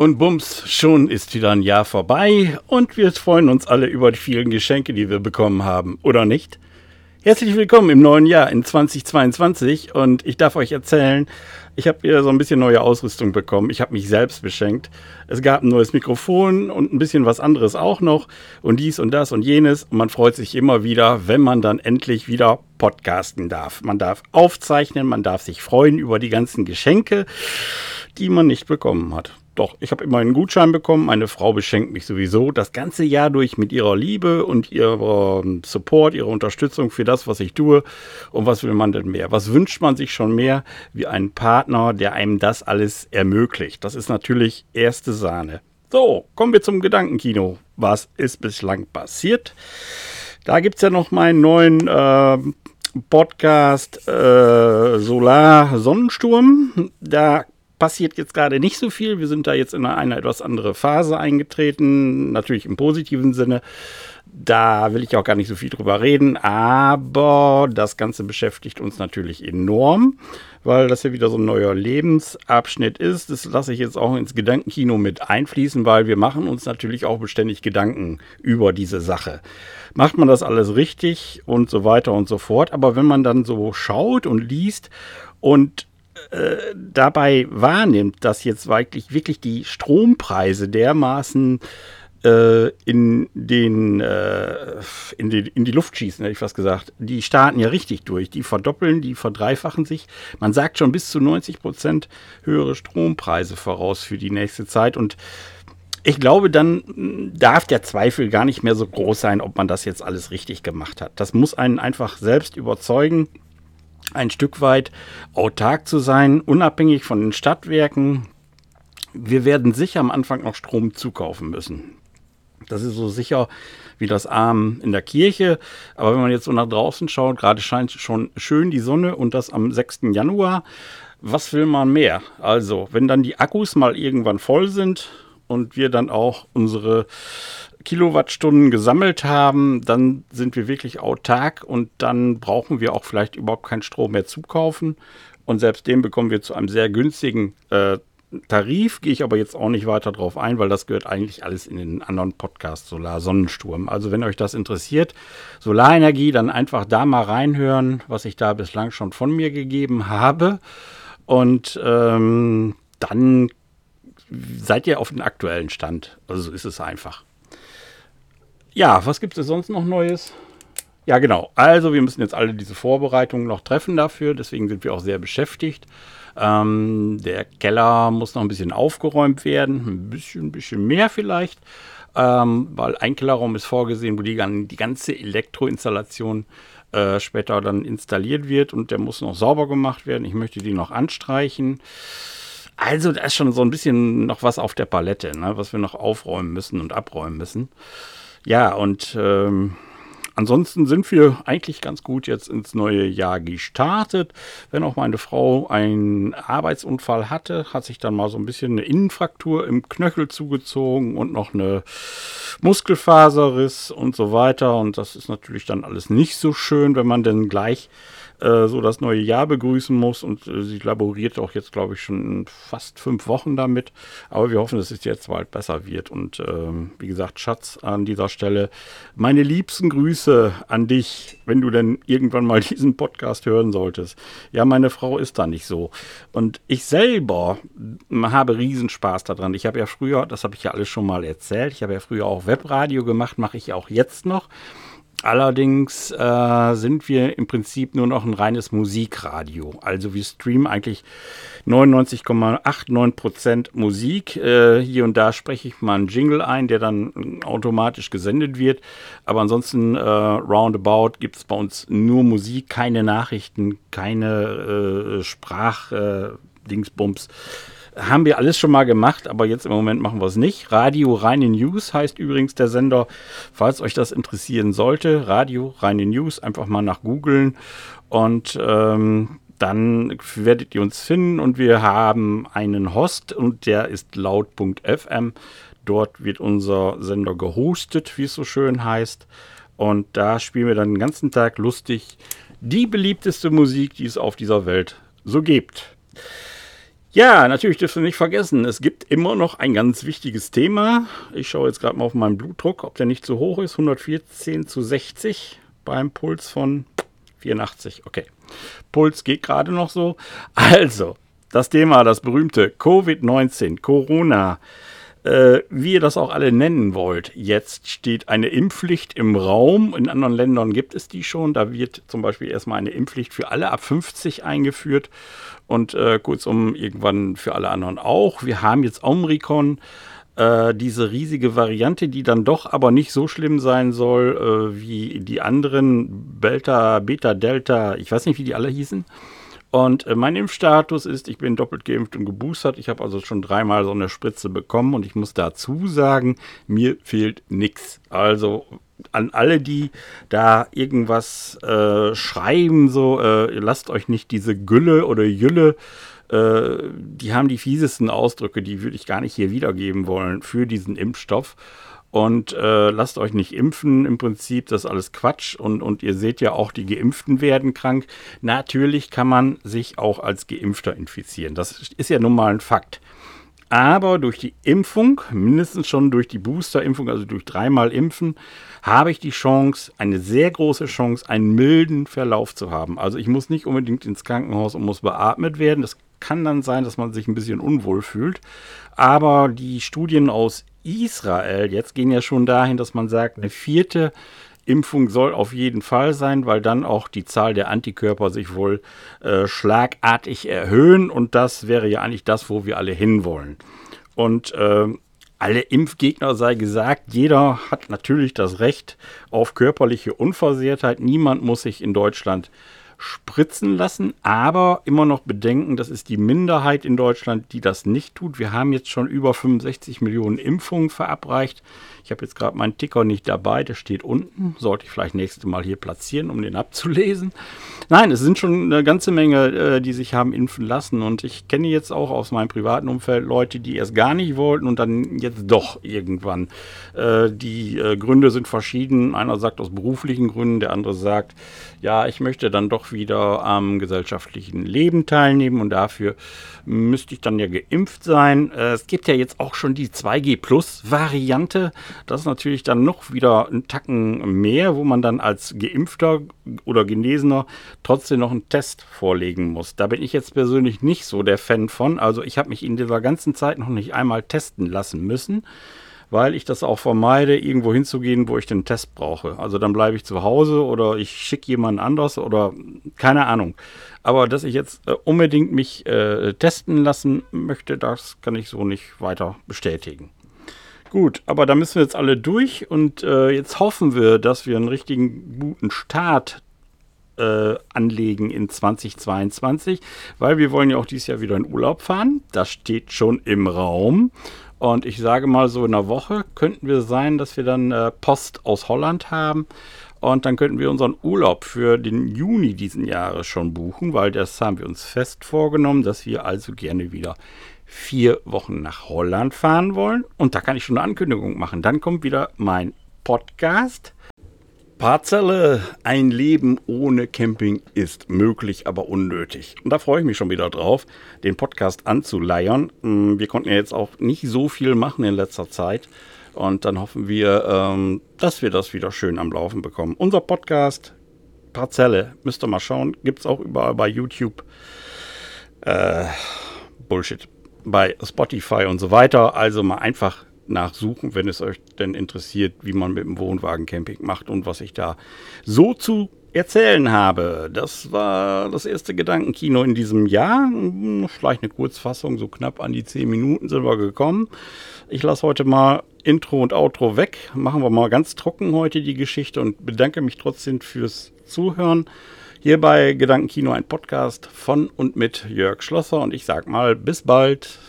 Und bums, schon ist wieder ein Jahr vorbei und wir freuen uns alle über die vielen Geschenke, die wir bekommen haben, oder nicht? Herzlich willkommen im neuen Jahr in 2022 und ich darf euch erzählen, ich habe wieder so ein bisschen neue Ausrüstung bekommen. Ich habe mich selbst beschenkt. Es gab ein neues Mikrofon und ein bisschen was anderes auch noch und dies und das und jenes und man freut sich immer wieder, wenn man dann endlich wieder podcasten darf. Man darf aufzeichnen, man darf sich freuen über die ganzen Geschenke, die man nicht bekommen hat. Doch, ich habe immer einen Gutschein bekommen. Meine Frau beschenkt mich sowieso das ganze Jahr durch mit ihrer Liebe und ihrem Support, ihrer Unterstützung für das, was ich tue. Und was will man denn mehr? Was wünscht man sich schon mehr wie einen Partner, der einem das alles ermöglicht? Das ist natürlich erste Sahne. So, kommen wir zum Gedankenkino. Was ist bislang passiert? Da gibt es ja noch meinen neuen äh, Podcast äh, Solar Sonnensturm. Da passiert jetzt gerade nicht so viel. Wir sind da jetzt in eine, etwas andere Phase eingetreten, natürlich im positiven Sinne. Da will ich auch gar nicht so viel drüber reden, aber das Ganze beschäftigt uns natürlich enorm, weil das ja wieder so ein neuer Lebensabschnitt ist. Das lasse ich jetzt auch ins Gedankenkino mit einfließen, weil wir machen uns natürlich auch beständig Gedanken über diese Sache. Macht man das alles richtig und so weiter und so fort. Aber wenn man dann so schaut und liest und äh, dabei wahrnimmt, dass jetzt wirklich, wirklich die Strompreise dermaßen äh, in, den, äh, in, die, in die Luft schießen, hätte ich fast gesagt. Die starten ja richtig durch. Die verdoppeln, die verdreifachen sich. Man sagt schon bis zu 90 Prozent höhere Strompreise voraus für die nächste Zeit. Und ich glaube, dann darf der Zweifel gar nicht mehr so groß sein, ob man das jetzt alles richtig gemacht hat. Das muss einen einfach selbst überzeugen ein Stück weit autark zu sein, unabhängig von den Stadtwerken. Wir werden sicher am Anfang noch Strom zukaufen müssen. Das ist so sicher wie das Arm in der Kirche. Aber wenn man jetzt so nach draußen schaut, gerade scheint schon schön die Sonne und das am 6. Januar. Was will man mehr? Also, wenn dann die Akkus mal irgendwann voll sind und wir dann auch unsere Kilowattstunden gesammelt haben, dann sind wir wirklich autark und dann brauchen wir auch vielleicht überhaupt keinen Strom mehr zukaufen. Und selbst den bekommen wir zu einem sehr günstigen äh, Tarif, gehe ich aber jetzt auch nicht weiter drauf ein, weil das gehört eigentlich alles in den anderen Podcast Solar Sonnensturm. Also wenn euch das interessiert, Solarenergie, dann einfach da mal reinhören, was ich da bislang schon von mir gegeben habe. Und ähm, dann seid ihr auf dem aktuellen Stand. Also so ist es einfach. Ja, was gibt es sonst noch Neues? Ja, genau. Also, wir müssen jetzt alle diese Vorbereitungen noch treffen dafür. Deswegen sind wir auch sehr beschäftigt. Ähm, der Keller muss noch ein bisschen aufgeräumt werden. Ein bisschen, ein bisschen mehr vielleicht. Ähm, weil ein Kellerraum ist vorgesehen, wo die, die ganze Elektroinstallation äh, später dann installiert wird. Und der muss noch sauber gemacht werden. Ich möchte die noch anstreichen. Also, da ist schon so ein bisschen noch was auf der Palette, ne, was wir noch aufräumen müssen und abräumen müssen. Ja, und ähm, ansonsten sind wir eigentlich ganz gut jetzt ins neue Jahr gestartet. Wenn auch meine Frau einen Arbeitsunfall hatte, hat sich dann mal so ein bisschen eine Innenfraktur im Knöchel zugezogen und noch eine Muskelfaserriss und so weiter. Und das ist natürlich dann alles nicht so schön, wenn man dann gleich äh, so das neue Jahr begrüßen muss. Und äh, sie laboriert auch jetzt, glaube ich, schon fast fünf Wochen damit. Aber wir hoffen, dass es jetzt bald besser wird. Und ähm, wie gesagt, Schatz, an dieser Stelle meine liebsten Grüße an dich, wenn du denn irgendwann mal diesen Podcast hören solltest. Ja, meine Frau ist da nicht so. Und ich selber habe Riesenspaß daran. Ich habe ja früher, das habe ich ja alles schon mal erzählt, ich habe ja früher auch Webradio gemacht, mache ich auch jetzt noch. Allerdings äh, sind wir im Prinzip nur noch ein reines Musikradio. Also wir streamen eigentlich 99,89% Musik. Äh, hier und da spreche ich mal einen Jingle ein, der dann automatisch gesendet wird. Aber ansonsten äh, roundabout gibt es bei uns nur Musik, keine Nachrichten, keine äh, Sprachdingsbums. Äh, haben wir alles schon mal gemacht, aber jetzt im Moment machen wir es nicht. Radio Reine News heißt übrigens der Sender, falls euch das interessieren sollte. Radio Reine News, einfach mal nach googeln und ähm, dann werdet ihr uns finden und wir haben einen Host und der ist laut.fm. Dort wird unser Sender gehostet, wie es so schön heißt. Und da spielen wir dann den ganzen Tag lustig die beliebteste Musik, die es auf dieser Welt so gibt. Ja, natürlich dürft ihr nicht vergessen, es gibt immer noch ein ganz wichtiges Thema. Ich schaue jetzt gerade mal auf meinen Blutdruck, ob der nicht zu hoch ist. 114 zu 60 beim Puls von 84. Okay, Puls geht gerade noch so. Also, das Thema, das berühmte Covid-19, Corona äh, wie ihr das auch alle nennen wollt. Jetzt steht eine Impfpflicht im Raum. In anderen Ländern gibt es die schon. Da wird zum Beispiel erstmal eine Impfpflicht für alle ab 50 eingeführt und äh, kurzum irgendwann für alle anderen auch. Wir haben jetzt Omricon äh, diese riesige Variante, die dann doch aber nicht so schlimm sein soll äh, wie die anderen Delta, Beta, Delta, ich weiß nicht, wie die alle hießen. Und äh, mein Impfstatus ist, ich bin doppelt geimpft und geboostert. Ich habe also schon dreimal so eine Spritze bekommen und ich muss dazu sagen, mir fehlt nichts. Also an alle, die da irgendwas äh, schreiben, so äh, lasst euch nicht diese Gülle oder Jülle äh, die haben die fiesesten Ausdrücke, die würde ich gar nicht hier wiedergeben wollen für diesen Impfstoff. Und äh, lasst euch nicht impfen. Im Prinzip, das ist alles Quatsch. Und, und ihr seht ja auch, die Geimpften werden krank. Natürlich kann man sich auch als Geimpfter infizieren. Das ist ja nun mal ein Fakt. Aber durch die Impfung, mindestens schon durch die Boosterimpfung, also durch dreimal Impfen, habe ich die Chance, eine sehr große Chance, einen milden Verlauf zu haben. Also ich muss nicht unbedingt ins Krankenhaus und muss beatmet werden. Das kann dann sein, dass man sich ein bisschen unwohl fühlt. Aber die Studien aus Israel jetzt gehen ja schon dahin, dass man sagt, eine vierte Impfung soll auf jeden Fall sein, weil dann auch die Zahl der Antikörper sich wohl äh, schlagartig erhöhen und das wäre ja eigentlich das, wo wir alle hinwollen. Und äh, alle Impfgegner sei gesagt, jeder hat natürlich das Recht auf körperliche Unversehrtheit. Niemand muss sich in Deutschland spritzen lassen, aber immer noch bedenken, das ist die Minderheit in Deutschland, die das nicht tut. Wir haben jetzt schon über 65 Millionen Impfungen verabreicht. Ich habe jetzt gerade meinen Ticker nicht dabei, der steht unten. Sollte ich vielleicht nächstes Mal hier platzieren, um den abzulesen. Nein, es sind schon eine ganze Menge, äh, die sich haben impfen lassen. Und ich kenne jetzt auch aus meinem privaten Umfeld Leute, die erst gar nicht wollten und dann jetzt doch irgendwann. Äh, die äh, Gründe sind verschieden. Einer sagt aus beruflichen Gründen, der andere sagt, ja, ich möchte dann doch wieder am gesellschaftlichen Leben teilnehmen und dafür müsste ich dann ja geimpft sein. Es gibt ja jetzt auch schon die 2G-Plus-Variante. Das ist natürlich dann noch wieder ein Tacken mehr, wo man dann als Geimpfter oder Genesener trotzdem noch einen Test vorlegen muss. Da bin ich jetzt persönlich nicht so der Fan von. Also ich habe mich in dieser ganzen Zeit noch nicht einmal testen lassen müssen weil ich das auch vermeide, irgendwo hinzugehen, wo ich den Test brauche. Also dann bleibe ich zu Hause oder ich schicke jemanden anders oder keine Ahnung. Aber dass ich jetzt äh, unbedingt mich äh, testen lassen möchte, das kann ich so nicht weiter bestätigen. Gut, aber da müssen wir jetzt alle durch und äh, jetzt hoffen wir, dass wir einen richtigen guten Start äh, anlegen in 2022, weil wir wollen ja auch dieses Jahr wieder in Urlaub fahren. Das steht schon im Raum. Und ich sage mal so in einer Woche könnten wir sein, dass wir dann äh, Post aus Holland haben. Und dann könnten wir unseren Urlaub für den Juni diesen Jahres schon buchen, weil das haben wir uns fest vorgenommen, dass wir also gerne wieder vier Wochen nach Holland fahren wollen. Und da kann ich schon eine Ankündigung machen. Dann kommt wieder mein Podcast. Parzelle, ein Leben ohne Camping ist möglich, aber unnötig. Und da freue ich mich schon wieder drauf, den Podcast anzuleiern. Mm, wir konnten ja jetzt auch nicht so viel machen in letzter Zeit. Und dann hoffen wir, ähm, dass wir das wieder schön am Laufen bekommen. Unser Podcast Parzelle, müsst ihr mal schauen, gibt es auch überall bei YouTube. Äh, Bullshit. Bei Spotify und so weiter. Also mal einfach nachsuchen, wenn es euch denn interessiert, wie man mit dem Wohnwagen-Camping macht und was ich da so zu erzählen habe. Das war das erste Gedankenkino in diesem Jahr. Vielleicht eine Kurzfassung, so knapp an die 10 Minuten sind wir gekommen. Ich lasse heute mal Intro und Outro weg. Machen wir mal ganz trocken heute die Geschichte und bedanke mich trotzdem fürs Zuhören. Hier bei Gedankenkino ein Podcast von und mit Jörg Schlosser und ich sag mal bis bald.